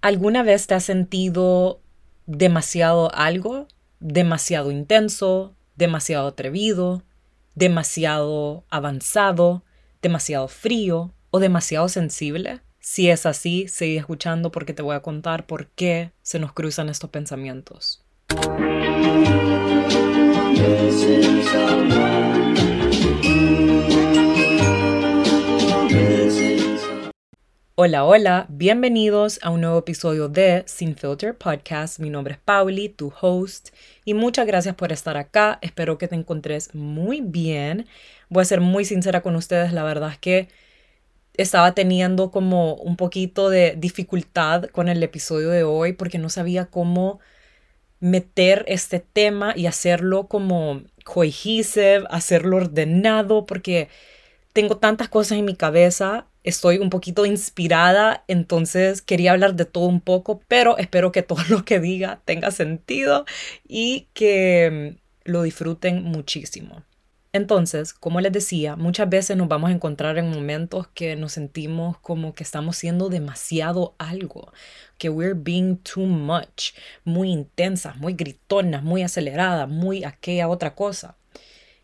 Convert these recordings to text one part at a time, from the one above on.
¿Alguna vez te has sentido demasiado algo? ¿Demasiado intenso? ¿Demasiado atrevido? ¿Demasiado avanzado? ¿Demasiado frío? ¿O demasiado sensible? Si es así, sigue escuchando porque te voy a contar por qué se nos cruzan estos pensamientos. Hola, hola, bienvenidos a un nuevo episodio de Sin Filter Podcast. Mi nombre es Pauli, tu host, y muchas gracias por estar acá. Espero que te encontres muy bien. Voy a ser muy sincera con ustedes, la verdad es que estaba teniendo como un poquito de dificultad con el episodio de hoy porque no sabía cómo meter este tema y hacerlo como cohesive, hacerlo ordenado, porque tengo tantas cosas en mi cabeza estoy un poquito inspirada, entonces quería hablar de todo un poco, pero espero que todo lo que diga tenga sentido y que mm, lo disfruten muchísimo. Entonces, como les decía, muchas veces nos vamos a encontrar en momentos que nos sentimos como que estamos siendo demasiado algo, que we're being too much, muy intensas, muy gritonas, muy aceleradas, muy aquella otra cosa.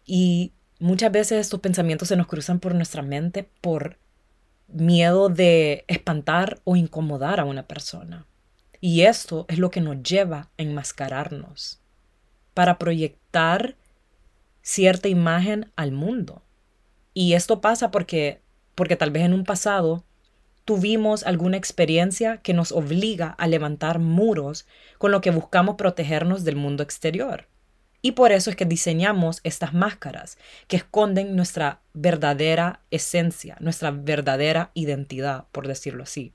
Y muchas veces estos pensamientos se nos cruzan por nuestra mente por miedo de espantar o incomodar a una persona. Y esto es lo que nos lleva a enmascararnos para proyectar cierta imagen al mundo. Y esto pasa porque, porque tal vez en un pasado tuvimos alguna experiencia que nos obliga a levantar muros con lo que buscamos protegernos del mundo exterior. Y por eso es que diseñamos estas máscaras que esconden nuestra verdadera esencia, nuestra verdadera identidad, por decirlo así.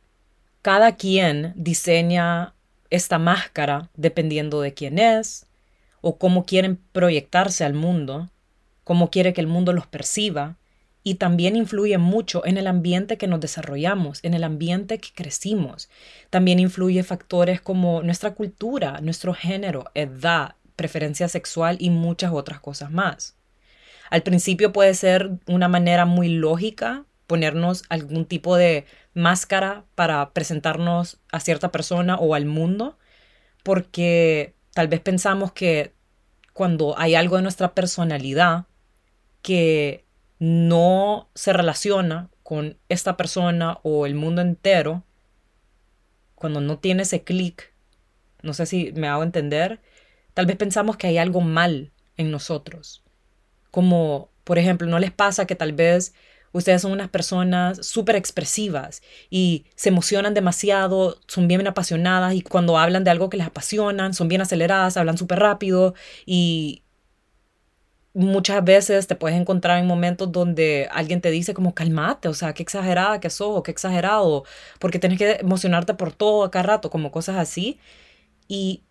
Cada quien diseña esta máscara dependiendo de quién es o cómo quieren proyectarse al mundo, cómo quiere que el mundo los perciba y también influye mucho en el ambiente que nos desarrollamos, en el ambiente que crecimos. También influye factores como nuestra cultura, nuestro género, edad, preferencia sexual y muchas otras cosas más. Al principio puede ser una manera muy lógica ponernos algún tipo de máscara para presentarnos a cierta persona o al mundo, porque tal vez pensamos que cuando hay algo de nuestra personalidad que no se relaciona con esta persona o el mundo entero, cuando no tiene ese clic, no sé si me hago entender, Tal vez pensamos que hay algo mal en nosotros. Como, por ejemplo, ¿no les pasa que tal vez ustedes son unas personas súper expresivas y se emocionan demasiado, son bien apasionadas y cuando hablan de algo que les apasionan, son bien aceleradas, hablan súper rápido y muchas veces te puedes encontrar en momentos donde alguien te dice como calmate, o sea, qué exagerada que sos qué exagerado, porque tienes que emocionarte por todo acá rato, como cosas así. Y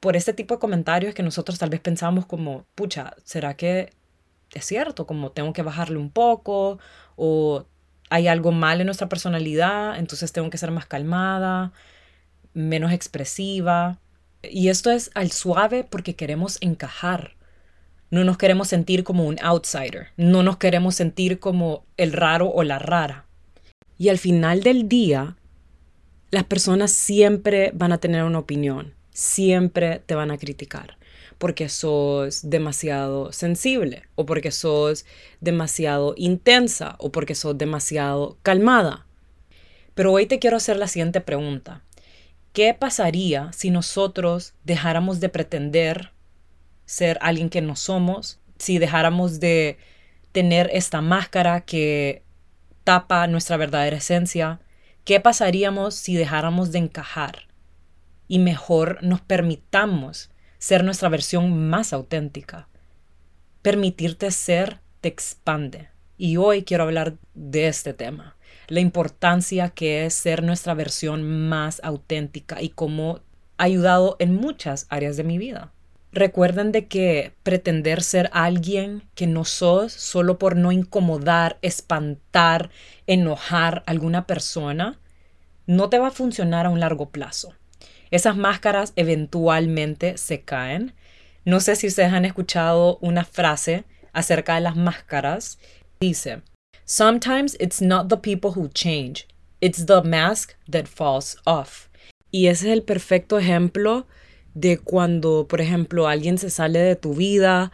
por este tipo de comentarios que nosotros tal vez pensamos como, pucha, ¿será que es cierto? Como tengo que bajarle un poco o hay algo mal en nuestra personalidad, entonces tengo que ser más calmada, menos expresiva. Y esto es al suave porque queremos encajar. No nos queremos sentir como un outsider. No nos queremos sentir como el raro o la rara. Y al final del día, las personas siempre van a tener una opinión siempre te van a criticar porque sos demasiado sensible o porque sos demasiado intensa o porque sos demasiado calmada. Pero hoy te quiero hacer la siguiente pregunta. ¿Qué pasaría si nosotros dejáramos de pretender ser alguien que no somos? Si dejáramos de tener esta máscara que tapa nuestra verdadera esencia? ¿Qué pasaríamos si dejáramos de encajar? Y mejor nos permitamos ser nuestra versión más auténtica. Permitirte ser te expande. Y hoy quiero hablar de este tema, la importancia que es ser nuestra versión más auténtica y cómo ha ayudado en muchas áreas de mi vida. Recuerden de que pretender ser alguien que no sos solo por no incomodar, espantar, enojar a alguna persona, no te va a funcionar a un largo plazo. Esas máscaras eventualmente se caen. No sé si ustedes han escuchado una frase acerca de las máscaras. Dice, Sometimes it's not the people who change, it's the mask that falls off. Y ese es el perfecto ejemplo de cuando, por ejemplo, alguien se sale de tu vida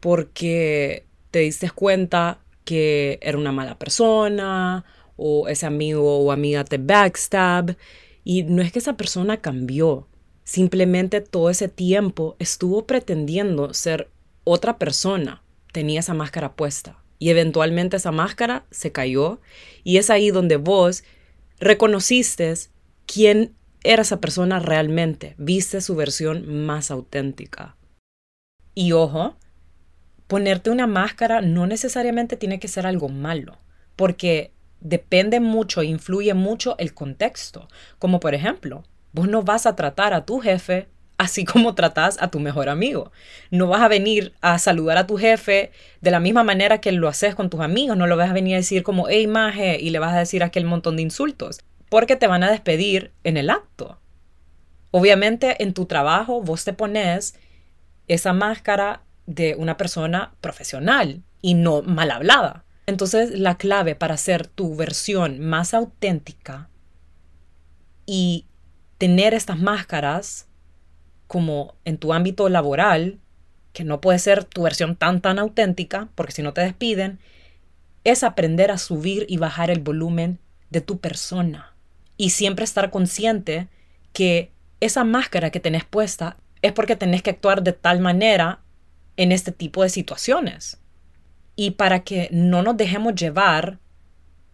porque te diste cuenta que era una mala persona o ese amigo o amiga te backstab y no es que esa persona cambió, simplemente todo ese tiempo estuvo pretendiendo ser otra persona, tenía esa máscara puesta y eventualmente esa máscara se cayó y es ahí donde vos reconociste quién era esa persona realmente, viste su versión más auténtica. Y ojo, ponerte una máscara no necesariamente tiene que ser algo malo, porque depende mucho, influye mucho el contexto. Como por ejemplo, vos no vas a tratar a tu jefe así como tratas a tu mejor amigo. No vas a venir a saludar a tu jefe de la misma manera que lo haces con tus amigos. No lo vas a venir a decir como, hey, maje, y le vas a decir aquel montón de insultos, porque te van a despedir en el acto. Obviamente, en tu trabajo, vos te pones esa máscara de una persona profesional y no mal hablada. Entonces, la clave para hacer tu versión más auténtica y tener estas máscaras como en tu ámbito laboral, que no puede ser tu versión tan tan auténtica, porque si no te despiden, es aprender a subir y bajar el volumen de tu persona y siempre estar consciente que esa máscara que tenés puesta es porque tenés que actuar de tal manera en este tipo de situaciones. Y para que no nos dejemos llevar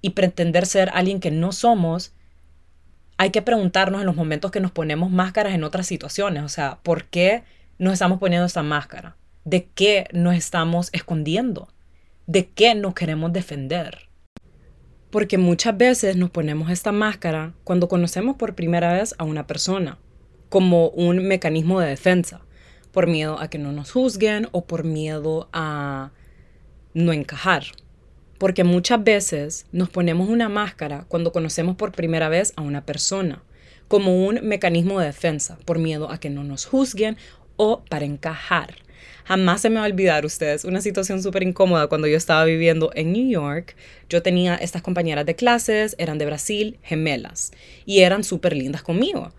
y pretender ser alguien que no somos, hay que preguntarnos en los momentos que nos ponemos máscaras en otras situaciones, o sea, ¿por qué nos estamos poniendo esta máscara? ¿De qué nos estamos escondiendo? ¿De qué nos queremos defender? Porque muchas veces nos ponemos esta máscara cuando conocemos por primera vez a una persona, como un mecanismo de defensa, por miedo a que no nos juzguen o por miedo a no encajar porque muchas veces nos ponemos una máscara cuando conocemos por primera vez a una persona, como un mecanismo de defensa, por miedo a que no nos juzguen o para encajar. Jamás se me va a olvidar ustedes una situación súper incómoda cuando yo estaba viviendo en New York. Yo tenía estas compañeras de clases, eran de Brasil, gemelas, y eran súper lindas conmigo.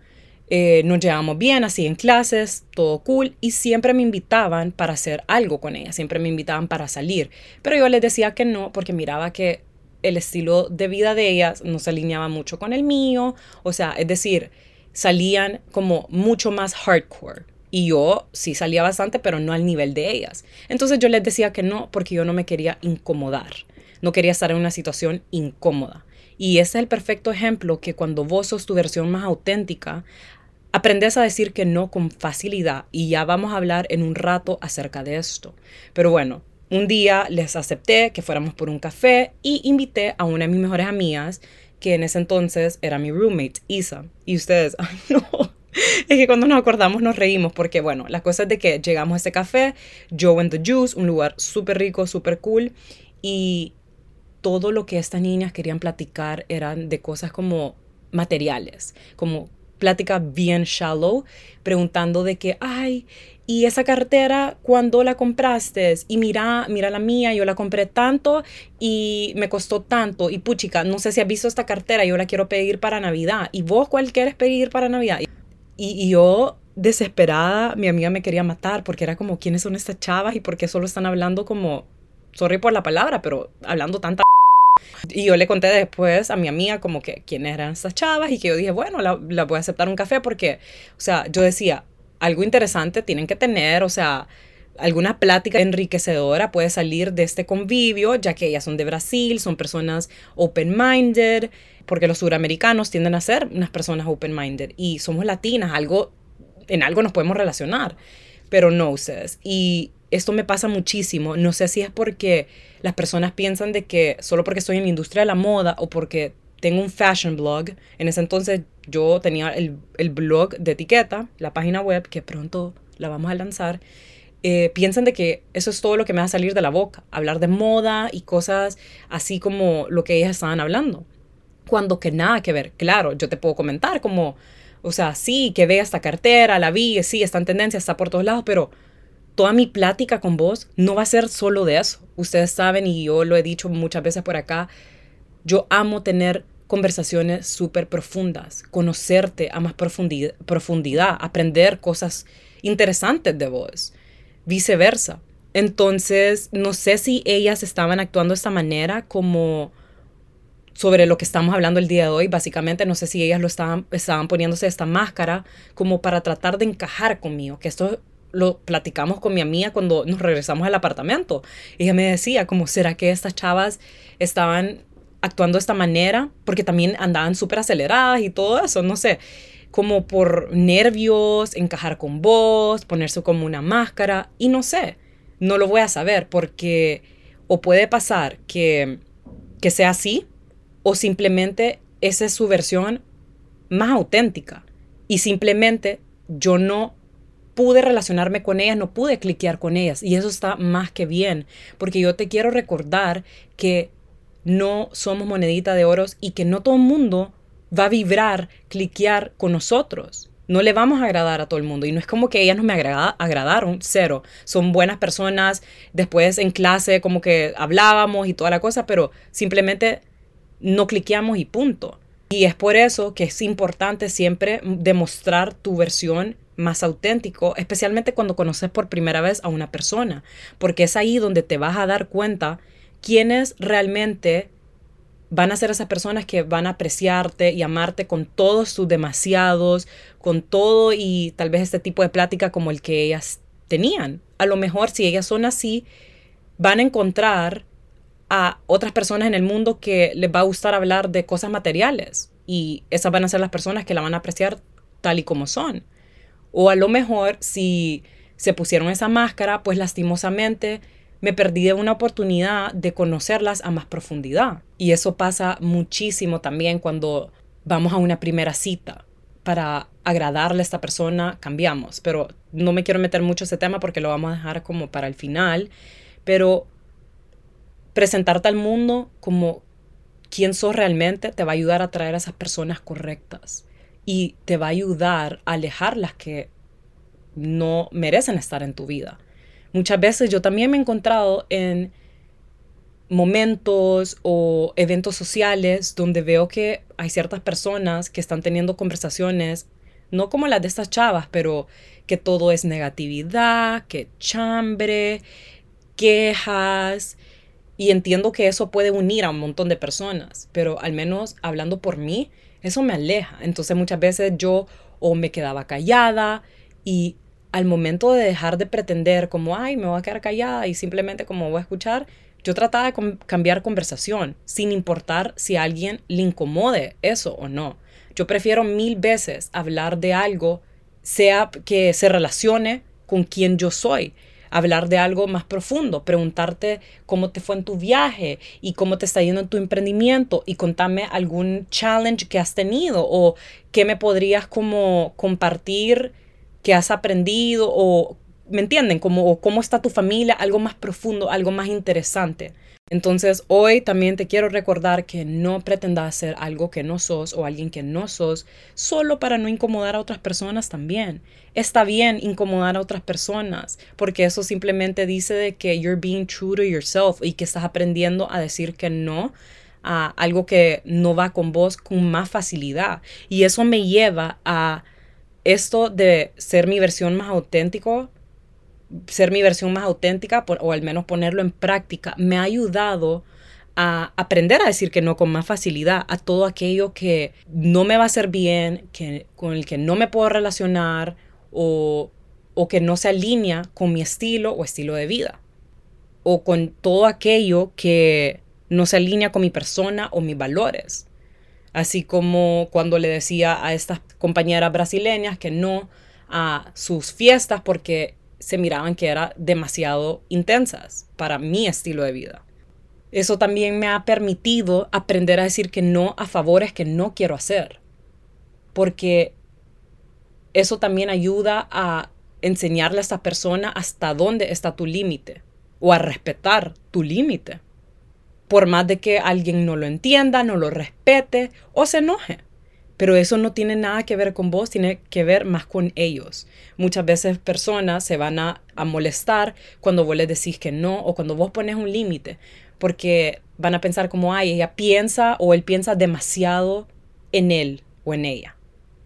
Eh, nos llevamos bien así en clases, todo cool, y siempre me invitaban para hacer algo con ellas, siempre me invitaban para salir, pero yo les decía que no porque miraba que el estilo de vida de ellas no se alineaba mucho con el mío, o sea, es decir, salían como mucho más hardcore. Y yo sí salía bastante, pero no al nivel de ellas. Entonces yo les decía que no porque yo no me quería incomodar. No quería estar en una situación incómoda. Y ese es el perfecto ejemplo que cuando vos sos tu versión más auténtica, Aprendes a decir que no con facilidad y ya vamos a hablar en un rato acerca de esto. Pero bueno, un día les acepté que fuéramos por un café y invité a una de mis mejores amigas, que en ese entonces era mi roommate, Isa. Y ustedes, ay no, es que cuando nos acordamos nos reímos porque bueno, la cosa es de que llegamos a ese café, Joe and the Juice, un lugar súper rico, súper cool, y todo lo que estas niñas querían platicar eran de cosas como materiales, como plática bien shallow, preguntando de que, ay, y esa cartera, ¿cuándo la compraste? Y mira, mira la mía, yo la compré tanto y me costó tanto. Y puchica, no sé si has visto esta cartera, yo la quiero pedir para Navidad. ¿Y vos cuál quieres pedir para Navidad? Y, yo, desesperada, mi amiga me quería matar porque era como, ¿quiénes son estas chavas y por qué solo están hablando como, sorry por la palabra, pero hablando tanta y yo le conté después a mi amiga como que quiénes eran estas chavas y que yo dije, bueno, la, la voy a aceptar un café porque, o sea, yo decía, algo interesante tienen que tener, o sea, alguna plática enriquecedora puede salir de este convivio, ya que ellas son de Brasil, son personas open-minded, porque los suramericanos tienden a ser unas personas open-minded y somos latinas, algo, en algo nos podemos relacionar, pero no ustedes. Y esto me pasa muchísimo. No sé si es porque las personas piensan de que solo porque estoy en la industria de la moda o porque tengo un fashion blog. En ese entonces yo tenía el, blog de etiqueta, la página web, que pronto la vamos a lanzar. Eh, piensan de que eso es todo lo que me va a salir de la boca. Hablar de moda y cosas así como lo que ellas estaban hablando. Cuando que nada que ver. Claro, yo te puedo comentar como, o sea, sí, que vea esta cartera, la vi, sí, está en tendencia, está por todos lados, pero toda mi plática con vos no va a ser solo de eso. Ustedes saben, y yo lo he dicho muchas veces por acá, yo amo tener conversaciones súper profundas, conocerte a más profundidad, aprender cosas interesantes de vos, viceversa. Entonces, no sé si ellas estaban actuando de esta manera como sobre lo que estamos hablando el día de hoy. Básicamente, no sé si ellas lo estaban, estaban poniéndose esta máscara como para tratar de encajar conmigo, que esto lo platicamos con mi amiga cuando nos regresamos al apartamento. Ella me decía, como, ¿será que estas chavas estaban actuando de esta manera? Porque también andaban súper aceleradas y todo eso, no sé, como por nervios, encajar con vos, ponerse como una máscara, y no sé, no lo voy a saber porque o puede pasar que, que sea así, o simplemente esa es su versión más auténtica. Y simplemente yo no pude relacionarme con ellas, no pude cliquear con ellas. Y eso está más que bien, porque yo te quiero recordar que no somos monedita de oros y que no todo el mundo va a vibrar, cliquear con nosotros. No le vamos a agradar a todo el mundo. Y no es como que ellas no me agradaron, cero. Son buenas personas. Después en clase como que hablábamos y toda la cosa, pero simplemente no cliqueamos y punto. Y es por eso que es importante siempre demostrar tu versión más auténtico, especialmente cuando conoces por primera vez a una persona, porque es ahí donde te vas a dar cuenta quiénes realmente van a ser esas personas que van a apreciarte y amarte con todos sus demasiados, con todo y tal vez este tipo de plática como el que ellas tenían. A lo mejor si ellas son así, van a encontrar a otras personas en el mundo que les va a gustar hablar de cosas materiales y esas van a ser las personas que la van a apreciar tal y como son. O a lo mejor si se pusieron esa máscara, pues lastimosamente me perdí de una oportunidad de conocerlas a más profundidad. Y eso pasa muchísimo también cuando vamos a una primera cita. Para agradarle a esta persona cambiamos, pero no me quiero meter mucho ese tema porque lo vamos a dejar como para el final. Pero presentarte al mundo como quién sos realmente te va a ayudar a atraer a esas personas correctas y te va a ayudar a alejar las que no merecen estar en tu vida. Muchas veces yo también me he encontrado en momentos o eventos sociales donde veo que hay ciertas personas que están teniendo conversaciones, no como las de estas chavas, pero que todo es negatividad, que chambre, quejas. Y entiendo que eso puede unir a un montón de personas, pero al menos hablando por mí, eso me aleja. Entonces muchas veces yo o me quedaba callada y al momento de dejar de pretender como, ay, me voy a quedar callada y simplemente como voy a escuchar, yo trataba de cambiar conversación sin importar si a alguien le incomode eso o no. Yo prefiero mil veces hablar de algo, sea que se relacione con quien yo soy hablar de algo más profundo, preguntarte cómo te fue en tu viaje y cómo te está yendo en tu emprendimiento y contame algún challenge que has tenido o qué me podrías como compartir que has aprendido o, ¿me entienden? Como, cómo está tu familia, algo más profundo, algo más interesante. Entonces, hoy también te quiero recordar que no pretendas ser algo que no sos o alguien que no sos solo para no incomodar a otras personas también. Está bien incomodar a otras personas, porque eso simplemente dice de que you're being true to yourself y que estás aprendiendo a decir que no a algo que no va con vos con más facilidad. Y eso me lleva a esto de ser mi versión más auténtico ser mi versión más auténtica o al menos ponerlo en práctica, me ha ayudado a aprender a decir que no con más facilidad a todo aquello que no me va a hacer bien, que, con el que no me puedo relacionar o, o que no se alinea con mi estilo o estilo de vida. O con todo aquello que no se alinea con mi persona o mis valores. Así como cuando le decía a estas compañeras brasileñas que no a sus fiestas porque se miraban que eran demasiado intensas para mi estilo de vida. Eso también me ha permitido aprender a decir que no a favores que no quiero hacer. Porque eso también ayuda a enseñarle a esta persona hasta dónde está tu límite o a respetar tu límite. Por más de que alguien no lo entienda, no lo respete o se enoje. Pero eso no tiene nada que ver con vos, tiene que ver más con ellos. Muchas veces personas se van a, molestar cuando vos les decís que no o cuando vos pones un límite, porque van a pensar como, ay, ella piensa o él piensa demasiado en él o en ella.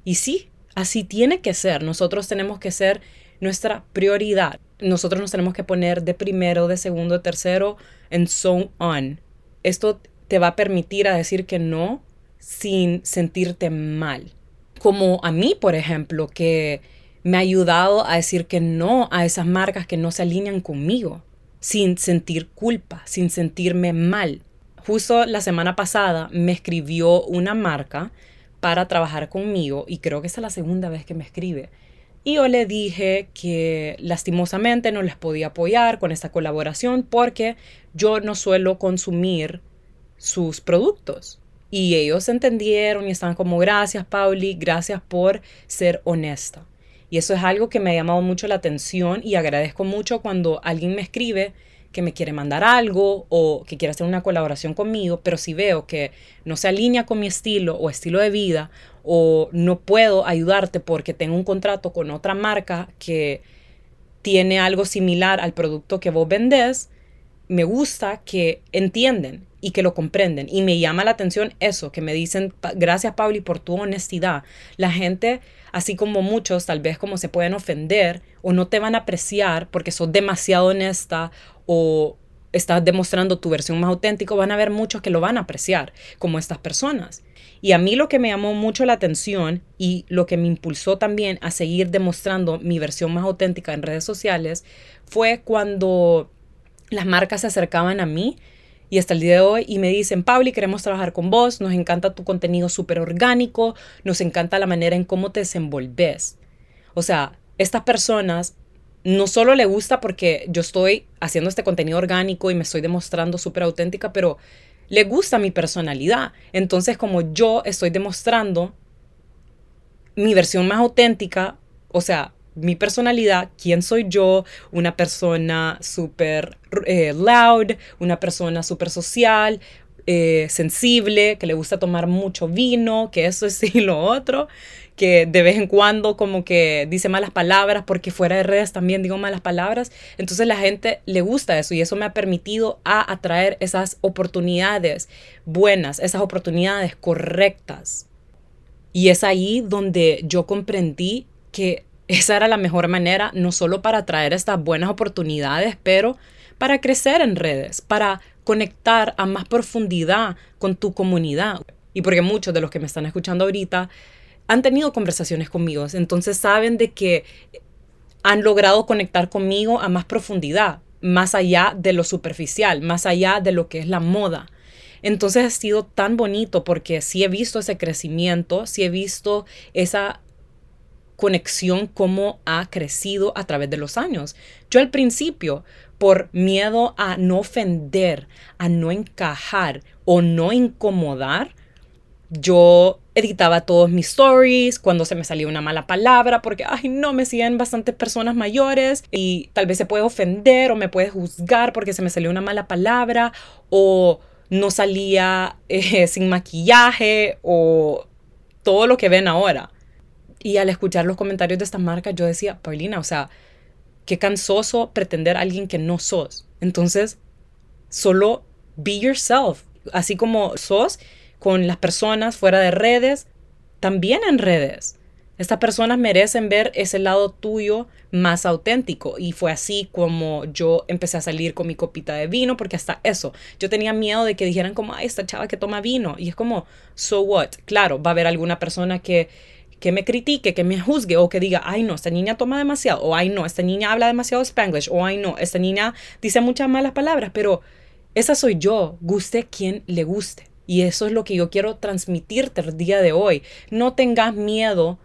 Y sí, así tiene que ser. Nosotros tenemos que ser nuestra prioridad. Nosotros nos tenemos que poner de primero, de segundo, de tercero, en so on. Esto te va a permitir a decir que no sin sentirte mal. Como a mí, por ejemplo, que me ha ayudado a decir que no a esas marcas que no se alinean conmigo, sin sentir culpa, sin sentirme mal. Justo la semana pasada me escribió una marca para trabajar conmigo y creo que esa es la segunda vez que me escribe. Y yo le dije que lastimosamente no les podía apoyar con esta colaboración porque yo no suelo consumir sus productos. Y ellos entendieron y estaban como gracias Pauli, gracias por ser honesta. Y eso es algo que me ha llamado mucho la atención y agradezco mucho cuando alguien me escribe que me quiere mandar algo o que quiere hacer una colaboración conmigo, pero si veo que no se alinea con mi estilo o estilo de vida o no puedo ayudarte porque tengo un contrato con otra marca que tiene algo similar al producto que vos vendés, me gusta que entienden y que lo comprenden. Y me llama la atención eso, que me dicen, gracias Pauli por tu honestidad. La gente, así como muchos, tal vez como se pueden ofender o no te van a apreciar porque sos demasiado honesta o estás demostrando tu versión más auténtica, van a haber muchos que lo van a apreciar, como estas personas. Y a mí lo que me llamó mucho la atención y lo que me impulsó también a seguir demostrando mi versión más auténtica en redes sociales fue cuando las marcas se acercaban a mí y hasta el día de hoy y me dicen, Pauli, queremos trabajar con vos, nos encanta tu contenido súper orgánico, nos encanta la manera en cómo te desenvolves. O sea, estas personas no solo le gusta porque yo estoy haciendo este contenido orgánico y me estoy demostrando súper auténtica, pero le gusta mi personalidad. Entonces, como yo estoy demostrando mi versión más auténtica, o sea, mi personalidad, quién soy yo, una persona súper eh, loud, una persona súper social, eh, sensible, que le gusta tomar mucho vino, que eso es y lo otro, que de vez en cuando como que dice malas palabras, porque fuera de redes también digo malas palabras. Entonces la gente le gusta eso y eso me ha permitido a atraer esas oportunidades buenas, esas oportunidades correctas. Y es ahí donde yo comprendí que esa era la mejor manera, no solo para atraer estas buenas oportunidades, pero para crecer en redes, para conectar a más profundidad con tu comunidad. Y porque muchos de los que me están escuchando ahorita han tenido conversaciones conmigo, entonces saben de que han logrado conectar conmigo a más profundidad, más allá de lo superficial, más allá de lo que es la moda. Entonces ha sido tan bonito porque sí he visto ese crecimiento, sí he visto esa conexión, cómo ha crecido a través de los años. Yo al principio, por miedo a no ofender, a no encajar o no incomodar, yo editaba todos mis stories cuando se me salía una mala palabra porque, ay, no, me siguen bastantes personas mayores y tal vez se puede ofender o me puede juzgar porque se me salió una mala palabra o no salía eh, sin maquillaje o todo lo que ven ahora. Y al escuchar los comentarios de estas marcas, yo decía, Paulina, o sea, qué cansoso pretender a alguien que no sos. Entonces, solo be yourself. Así como sos con las personas fuera de redes, también en redes. Estas personas merecen ver ese lado tuyo más auténtico. Y fue así como yo empecé a salir con mi copita de vino, porque hasta eso, yo tenía miedo de que dijeran como, ay, esta chava que toma vino. Y es como, so what? Claro, va a haber alguna persona que que me critique, que me juzgue o que diga, ay no, esta niña toma demasiado, o ay no, esta niña habla demasiado spanglish, o ay no, esta niña dice muchas malas palabras, pero esa soy yo, guste quien le guste. Y eso es lo que yo quiero transmitirte el día de hoy. No tengas miedo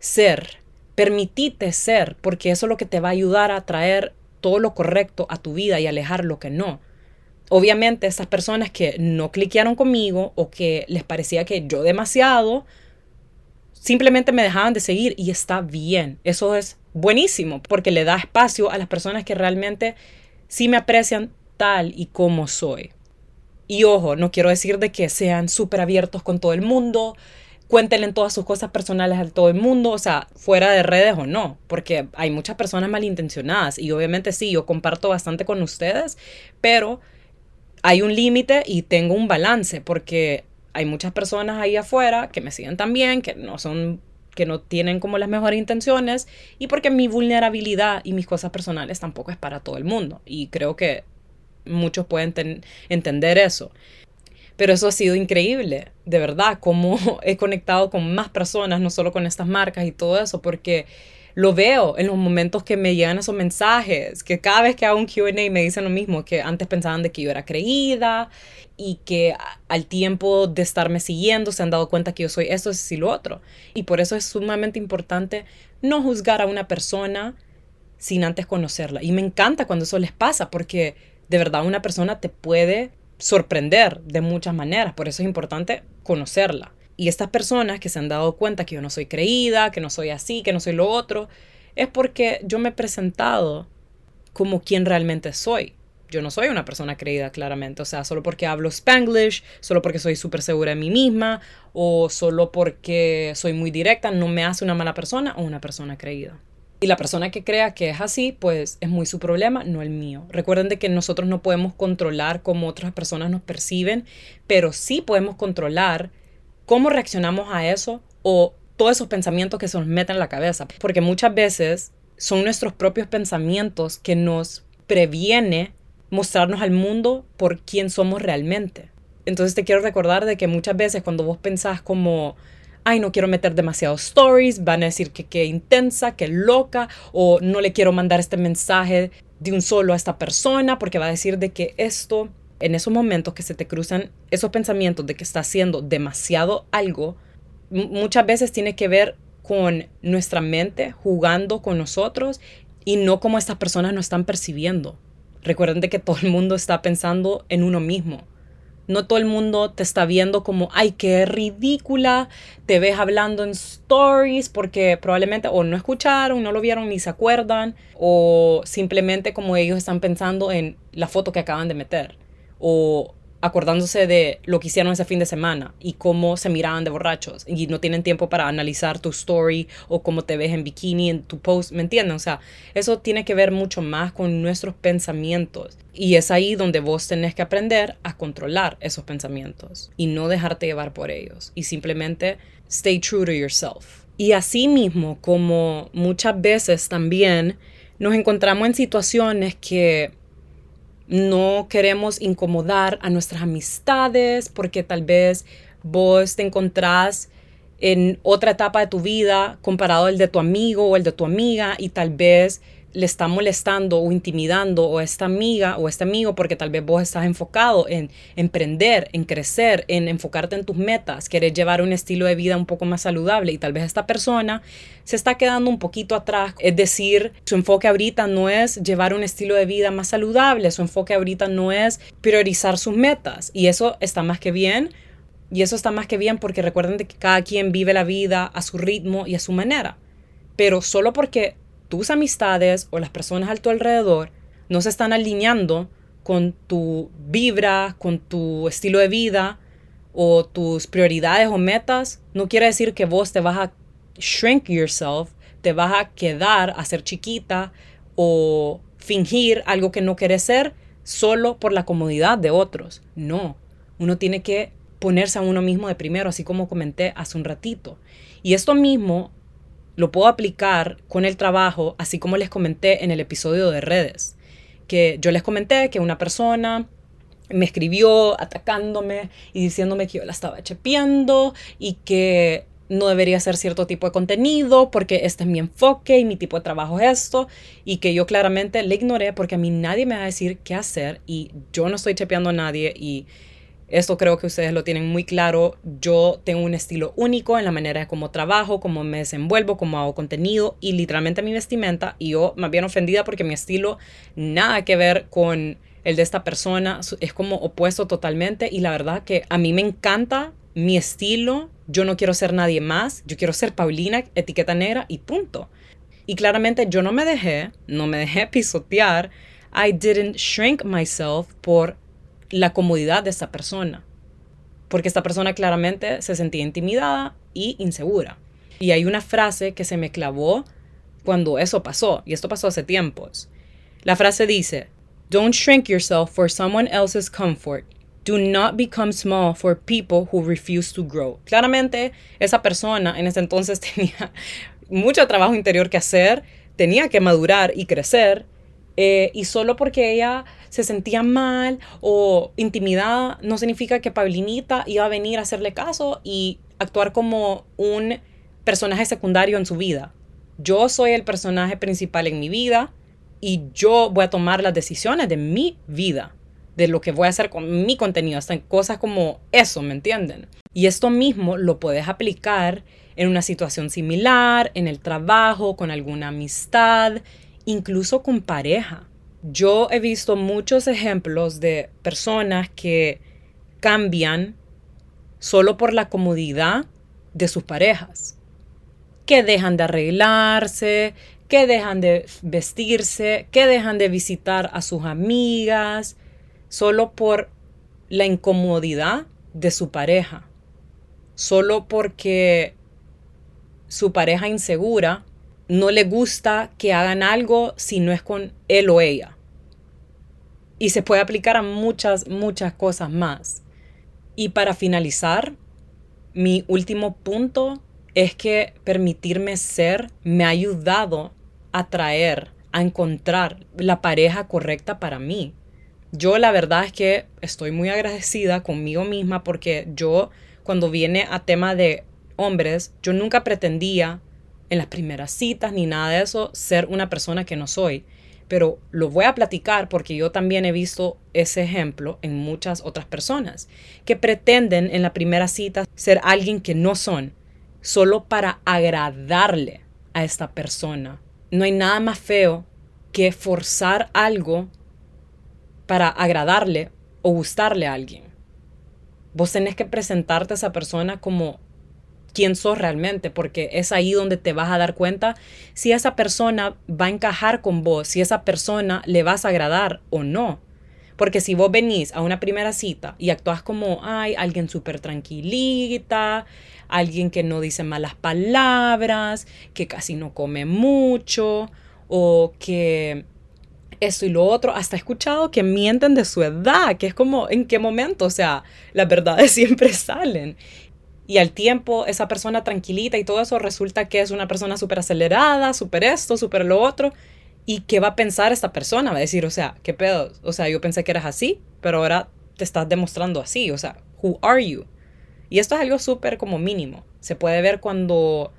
ser, permitite ser, porque eso es lo que te va a ayudar a traer todo lo correcto a tu vida y alejar lo que no. Obviamente esas personas que no cliquearon conmigo o que les parecía que yo demasiado, simplemente me dejaban de seguir y está bien. Eso es buenísimo porque le da espacio a las personas que realmente sí me aprecian tal y como soy. Y ojo, no quiero decir de que sean súper abiertos con todo el mundo, cuéntenle todas sus cosas personales a todo el mundo, o sea, fuera de redes o no, porque hay muchas personas malintencionadas y obviamente sí, yo comparto bastante con ustedes, pero hay un límite y tengo un balance porque hay muchas personas ahí afuera que me siguen también, que no son que no tienen como las mejores intenciones y porque mi vulnerabilidad y mis cosas personales tampoco es para todo el mundo y creo que muchos pueden entender eso. Pero eso ha sido increíble, de verdad, cómo he conectado con más personas, no solo con estas marcas y todo eso, porque lo veo en los momentos que me llegan esos mensajes, que cada vez que hago un QA me dicen lo mismo, que antes pensaban de que yo era creída y que al tiempo de estarme siguiendo se han dado cuenta que yo soy esto, eso y lo otro. Y por eso es sumamente importante no juzgar a una persona sin antes conocerla. Y me encanta cuando eso les pasa, porque de verdad una persona te puede sorprender de muchas maneras, por eso es importante conocerla. Y estas personas que se han dado cuenta que yo no soy creída, que no soy así, que no soy lo otro, es porque yo me he presentado como quien realmente soy. Yo no soy una persona creída, claramente. O sea, solo porque hablo spanglish, solo porque soy súper segura de mí misma, o solo porque soy muy directa, no me hace una mala persona o una persona creída. Y la persona que crea que es así, pues es muy su problema, no el mío. Recuerden de que nosotros no podemos controlar cómo otras personas nos perciben, pero sí podemos controlar cómo reaccionamos a eso o todos esos pensamientos que se nos meten en la cabeza. Porque muchas veces son nuestros propios pensamientos que nos previene mostrarnos al mundo por quién somos realmente. Entonces te quiero recordar de que muchas veces cuando vos pensás como ay, no quiero meter demasiados stories, van a decir que qué intensa, que loca, o no le quiero mandar este mensaje de un solo a esta persona porque va a decir de que esto, en esos momentos que se te cruzan esos pensamientos de que está haciendo demasiado algo, muchas veces tiene que ver con nuestra mente jugando con nosotros y no como estas personas nos están percibiendo. Recuerden de que todo el mundo está pensando en uno mismo. No todo el mundo te está viendo como, ay, qué ridícula, te ves hablando en stories porque probablemente o no escucharon, no lo vieron ni se acuerdan, o simplemente como ellos están pensando en la foto que acaban de meter, o acordándose de lo que hicieron ese fin de semana y cómo se miraban de borrachos y no tienen tiempo para analizar tu story o cómo te ves en bikini en tu post, ¿me entienden? O sea, eso tiene que ver mucho más con nuestros pensamientos y es ahí donde vos tenés que aprender a controlar esos pensamientos y no dejarte llevar por ellos y simplemente stay true to yourself. Y así mismo, como muchas veces también nos encontramos en situaciones que no queremos incomodar a nuestras amistades porque tal vez vos te encontrás en otra etapa de tu vida comparado al de tu amigo o el de tu amiga y tal vez le está molestando o intimidando o esta amiga o este amigo porque tal vez vos estás enfocado en emprender, en crecer, en enfocarte en tus metas, querer llevar un estilo de vida un poco más saludable y tal vez esta persona se está quedando un poquito atrás. Es decir, su enfoque ahorita no es llevar un estilo de vida más saludable, su enfoque ahorita no es priorizar sus metas y eso está más que bien. Y eso está más que bien porque recuerden que cada quien vive la vida a su ritmo y a su manera. Pero solo porque tus amistades o las personas a tu alrededor no se están alineando con tu vibra, con tu estilo de vida o tus prioridades o metas, no quiere decir que vos te vas a shrink yourself, te vas a quedar a ser chiquita o fingir algo que no quieres ser solo por la comodidad de otros. No, uno tiene que ponerse a uno mismo de primero, así como comenté hace un ratito. Y esto mismo lo puedo aplicar con el trabajo, así como les comenté en el episodio de redes, que yo les comenté que una persona me escribió atacándome y diciéndome que yo la estaba chepeando y que no debería hacer cierto tipo de contenido porque este es mi enfoque y mi tipo de trabajo es esto y que yo claramente le ignoré porque a mí nadie me va a decir qué hacer y yo no estoy chepeando a nadie y esto creo que ustedes lo tienen muy claro. Yo tengo un estilo único en la manera de cómo trabajo, cómo me desenvuelvo, cómo hago contenido y literalmente mi vestimenta. Y yo más bien ofendida porque mi estilo nada que ver con el de esta persona. Es como opuesto totalmente. Y la verdad que a mí me encanta mi estilo. Yo no quiero ser nadie más. Yo quiero ser Paulina, etiqueta negra y punto. Y claramente yo no me dejé, no me dejé pisotear. I didn't shrink myself por la comodidad de esta persona. Porque esta persona claramente se sentía intimidada y insegura. Y hay una frase que se me clavó cuando eso pasó, y esto pasó hace tiempos. La frase dice, Don't shrink yourself for someone else's comfort. Do not become small for people who refuse to grow. Claramente, esa persona en ese entonces tenía mucho trabajo interior que hacer, tenía que madurar y crecer, eh, y solo porque ella se sentía mal o intimidada, no significa que Paulinita iba a venir a hacerle caso y actuar como un personaje secundario en su vida. Yo soy el personaje principal en mi vida y yo voy a tomar las decisiones de mi vida, de lo que voy a hacer con mi contenido, hasta en cosas como eso, ¿me entienden? Y esto mismo lo puedes aplicar en una situación similar, en el trabajo, con alguna amistad, incluso con pareja. Yo he visto muchos ejemplos de personas que cambian solo por la comodidad de sus parejas, que dejan de arreglarse, que dejan de vestirse, que dejan de visitar a sus amigas, solo por la incomodidad de su pareja, solo porque su pareja insegura no le gusta que hagan algo si no es con él o ella. Y se puede aplicar a muchas, muchas cosas más. Y para finalizar, mi último punto es que permitirme ser me ha ayudado a traer, a encontrar la pareja correcta para mí. Yo la verdad es que estoy muy agradecida conmigo misma porque yo cuando viene a tema de hombres, yo nunca pretendía en las primeras citas ni nada de eso ser una persona que no soy. Pero lo voy a platicar porque yo también he visto ese ejemplo en muchas otras personas que pretenden en la primera cita ser alguien que no son, solo para agradarle a esta persona. No hay nada más feo que forzar algo para agradarle o gustarle a alguien. Vos tenés que presentarte a esa persona como quién sos realmente, porque es ahí donde te vas a dar cuenta si esa persona va a encajar con vos, si esa persona le vas a agradar o no. Porque si vos venís a una primera cita y actúas como, ay, alguien súper tranquilita, alguien que no dice malas palabras, que casi no come mucho, o que esto y lo otro, hasta he escuchado que mienten de su edad, que es como, ¿en qué momento? O sea, las verdades siempre salen y al tiempo esa persona tranquilita y todo eso resulta que es una persona súper acelerada, súper esto, súper lo otro. ¿Y qué va a pensar esta persona? Va a decir, o sea, ¿qué pedo? O sea, yo pensé que eras así, pero ahora te estás demostrando así. O sea, who are you? Y esto es algo súper como mínimo. Se puede ver cuando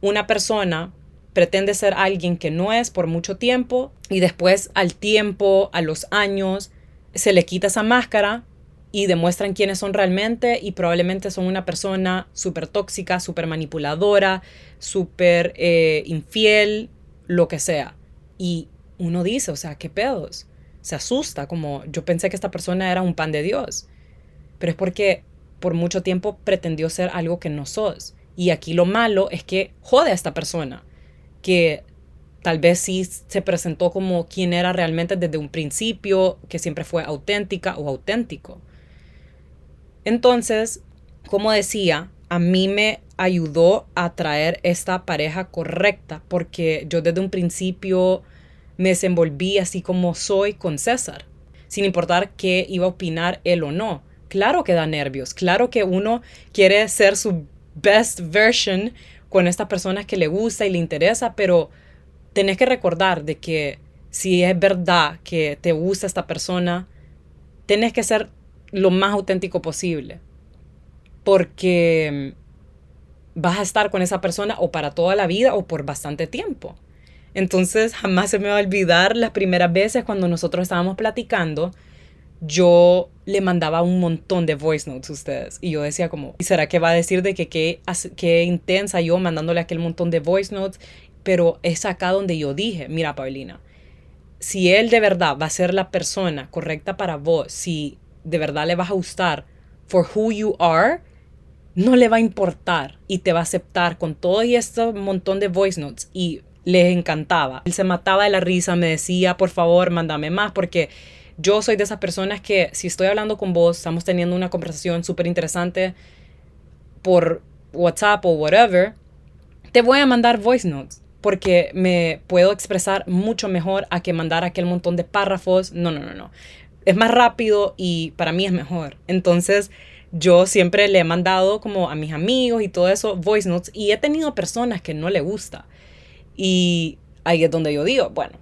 una persona pretende ser alguien que no es por mucho tiempo y después al tiempo, a los años, se le quita esa máscara y demuestran quiénes son realmente y probablemente son una persona súper tóxica, súper manipuladora, súper eh, infiel, lo que sea. Y uno dice, o sea, ¿qué pedos? Se asusta, como yo pensé que esta persona era un pan de Dios. Pero es porque por mucho tiempo pretendió ser algo que no sos. Y aquí lo malo es que jode a esta persona, que tal vez sí se presentó como quien era realmente desde un principio, que siempre fue auténtica o auténtico. Entonces, como decía, a mí me ayudó a traer esta pareja correcta porque yo desde un principio me desenvolví así como soy con César, sin importar qué iba a opinar él o no. Claro que da nervios, claro que uno quiere ser su best version con esta persona que le gusta y le interesa, pero tenés que recordar de que si es verdad que te gusta esta persona, tenés que ser lo más auténtico posible. Porque vas a estar con esa persona o para toda la vida o por bastante tiempo. Entonces jamás se me va a olvidar las primeras veces cuando nosotros estábamos platicando, yo le mandaba un montón de voice notes a ustedes y yo decía como, ¿y será que va a decir de que qué intensa yo mandándole aquel montón de voice notes? Pero es acá donde yo dije, mira Paulina, si él de verdad va a ser la persona correcta para vos, si de verdad le vas a gustar for who you are, no le va a importar y te va a aceptar con todo y este montón de voice notes y les encantaba. Él se mataba de la risa, me decía, por favor, mándame más porque yo soy de esas personas que si estoy hablando con vos, estamos teniendo una conversación súper interesante por WhatsApp o whatever, te voy a mandar voice notes. porque me puedo expresar mucho mejor a que mandar aquel montón de párrafos. No, no, no, no. Es más rápido y para mí es mejor. Entonces, yo siempre le he mandado como a mis amigos y todo eso voice notes y he tenido personas que no le gusta. Y ahí es donde yo digo, bueno,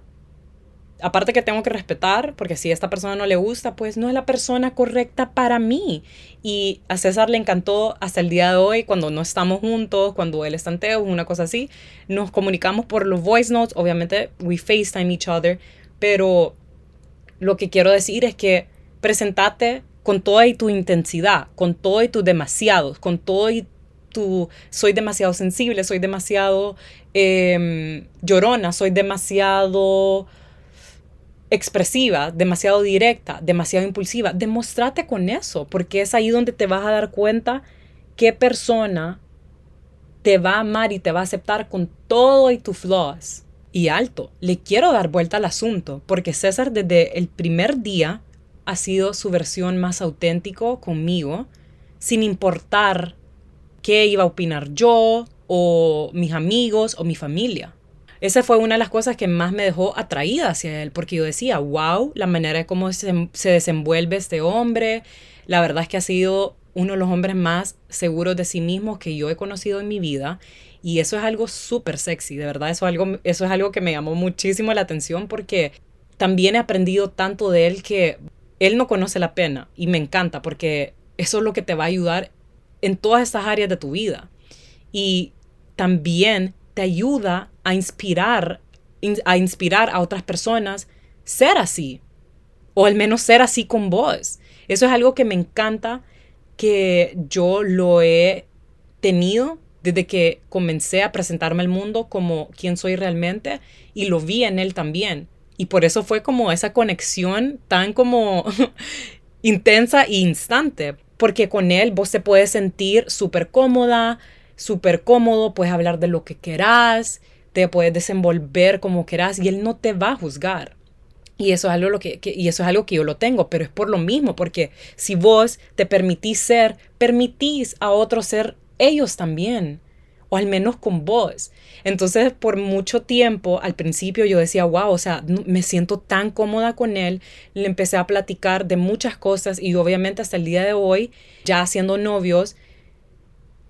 aparte que tengo que respetar, porque si a esta persona no le gusta, pues no es la persona correcta para mí. Y a César le encantó hasta el día de hoy, cuando no estamos juntos, cuando él está en Teo, una cosa así, nos comunicamos por los voice notes, obviamente we FaceTime each other, pero lo que quiero decir es que presentate con toda y tu intensidad, con todo y tus demasiados, con todo y tu soy demasiado sensible, soy demasiado em, llorona, soy demasiado expresiva, demasiado directa, demasiado impulsiva. Demostrate con eso, porque es ahí donde te vas a dar cuenta qué persona te va a amar y te va a aceptar con todo y tus flaws. Y alto, le quiero dar vuelta al asunto, porque César desde el primer día ha sido su versión más auténtico conmigo, sin importar qué iba a opinar yo o mis amigos o mi familia. Esa fue una de las cosas que más me dejó atraída hacia él, porque yo decía, wow, la manera de cómo se, se desenvuelve este hombre, la verdad es que ha sido uno de los hombres más seguros de sí mismo que yo he conocido en mi vida. Y eso es algo súper sexy, de verdad, eso es, algo, eso es algo que me llamó muchísimo la atención porque también he aprendido tanto de él que él no conoce la pena y me encanta porque eso es lo que te va a ayudar en todas estas áreas de tu vida. Y también te ayuda a inspirar, a inspirar a otras personas ser así, o al menos ser así con vos. Eso es algo que me encanta, que yo lo he tenido desde que comencé a presentarme al mundo como quien soy realmente y lo vi en él también. Y por eso fue como esa conexión tan como intensa e instante, porque con él vos te puedes sentir súper cómoda, súper cómodo, puedes hablar de lo que querás, te puedes desenvolver como querás y él no te va a juzgar. Y eso, es algo lo que, y eso es algo que yo lo tengo, pero es por lo mismo, porque si vos te permitís ser, permitís a otros ser ellos también, o al menos con vos. Entonces, por mucho tiempo, al principio yo decía, wow, o sea, me siento tan cómoda con él, le empecé a platicar de muchas cosas y obviamente hasta el día de hoy, ya siendo novios,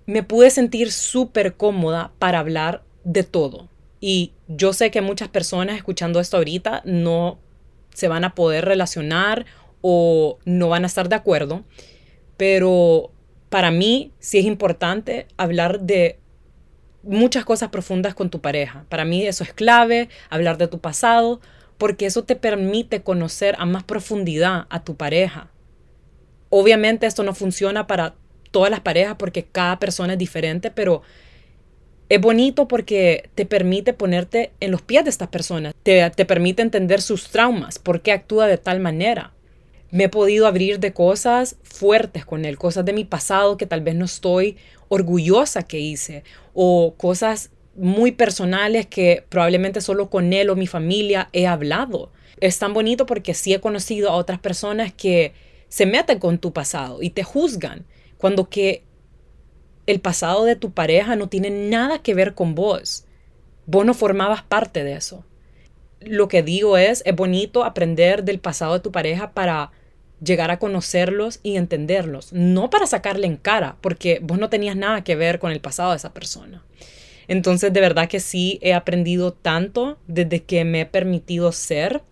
me pude sentir súper cómoda para hablar de todo. Y yo sé que muchas personas escuchando esto ahorita no se van a poder relacionar o no van a estar de acuerdo, pero para mí sí es importante hablar de muchas cosas profundas con tu pareja. Para mí eso es clave, hablar de tu pasado, porque eso te permite conocer a más profundidad a tu pareja. Obviamente esto no funciona para todas las parejas porque cada persona es diferente, pero es bonito porque te permite ponerte en los pies de estas personas, te, te permite entender sus traumas, por qué actúa de tal manera. Me he podido abrir de cosas fuertes con él, cosas de mi pasado que tal vez no estoy orgullosa que hice, o cosas muy personales que probablemente solo con él o mi familia he hablado. Es tan bonito porque sí he conocido a otras personas que se meten con tu pasado y te juzgan cuando que el pasado de tu pareja no tiene nada que ver con vos. Vos no formabas parte de eso. Lo que digo es, es bonito aprender del pasado de tu pareja para llegar a conocerlos y entenderlos, no para sacarle en cara, porque vos no tenías nada que ver con el pasado de esa persona. Entonces, de verdad que sí he aprendido tanto desde que me he permitido ser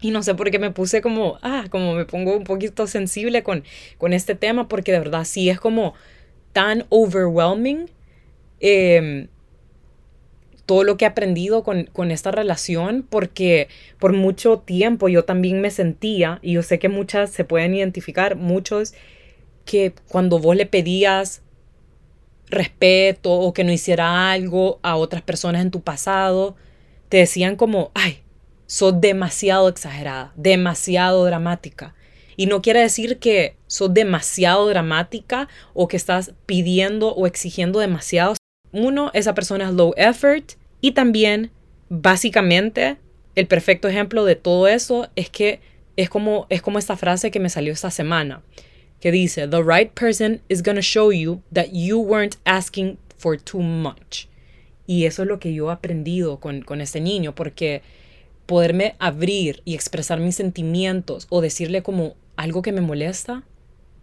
y no sé por qué me puse como, ah, como me pongo un poquito sensible con, con este tema, porque de verdad sí es como tan overwhelming em, todo lo que he aprendido con, con, esta relación, porque por mucho tiempo yo también me sentía, y yo sé que muchas se pueden identificar, muchos, que cuando vos le pedías respeto o que no hiciera algo a otras personas en tu pasado, te decían como, ay, sos demasiado exagerada, demasiado dramática. Y no quiere decir que sos demasiado dramática o que estás pidiendo o exigiendo demasiado. Uno, esa persona es low effort y también, básicamente, el perfecto ejemplo de todo eso es que es como, es como esta frase que me salió esta semana, que dice, The right person is going to show you that you weren't asking for too much. Y eso es lo que yo he aprendido con, con este niño, porque poderme abrir y expresar mis sentimientos o decirle como algo que me molesta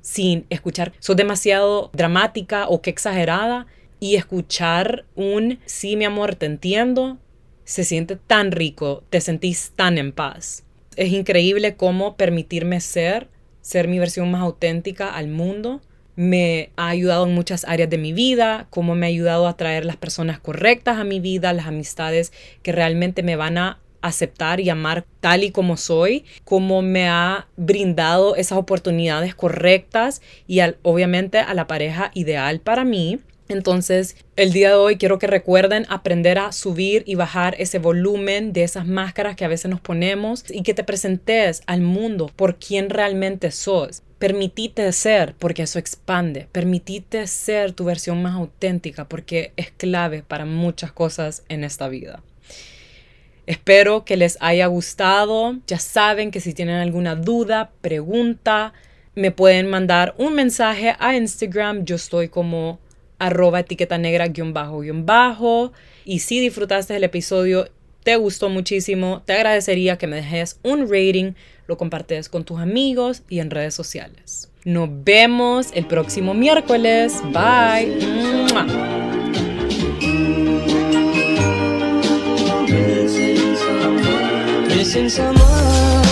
sin escuchar, sos demasiado dramática o que exagerada y escuchar un sí, mi amor, te entiendo, se siente tan rico, te sentís tan en paz. Es increíble cómo permitirme ser, ser mi versión más auténtica al mundo, me ha ayudado en muchas áreas de mi vida, cómo me ha ayudado a traer las personas correctas a mi vida, las amistades que realmente me van a aceptar y amar tal y como soy, cómo me ha brindado esas oportunidades correctas y obviamente a la pareja ideal para mí. Entonces, el día de hoy quiero que recuerden aprender a subir y bajar ese volumen de esas máscaras que a veces nos ponemos y que te presentes al mundo por quien realmente sos. Permitite ser porque eso expande. Permitite ser tu versión más auténtica porque es clave para muchas cosas en esta vida. Espero que les haya gustado. Ya saben que si tienen alguna duda, pregunta, me pueden mandar un mensaje a Instagram. Yo estoy como arroba etiqueta negra guion bajo guion bajo. Y si disfrutaste el episodio, te gustó muchísimo, te agradecería que me dejes un rating, lo compartes con tus amigos y en redes sociales. Nos vemos el próximo miércoles. Bye. Missing someone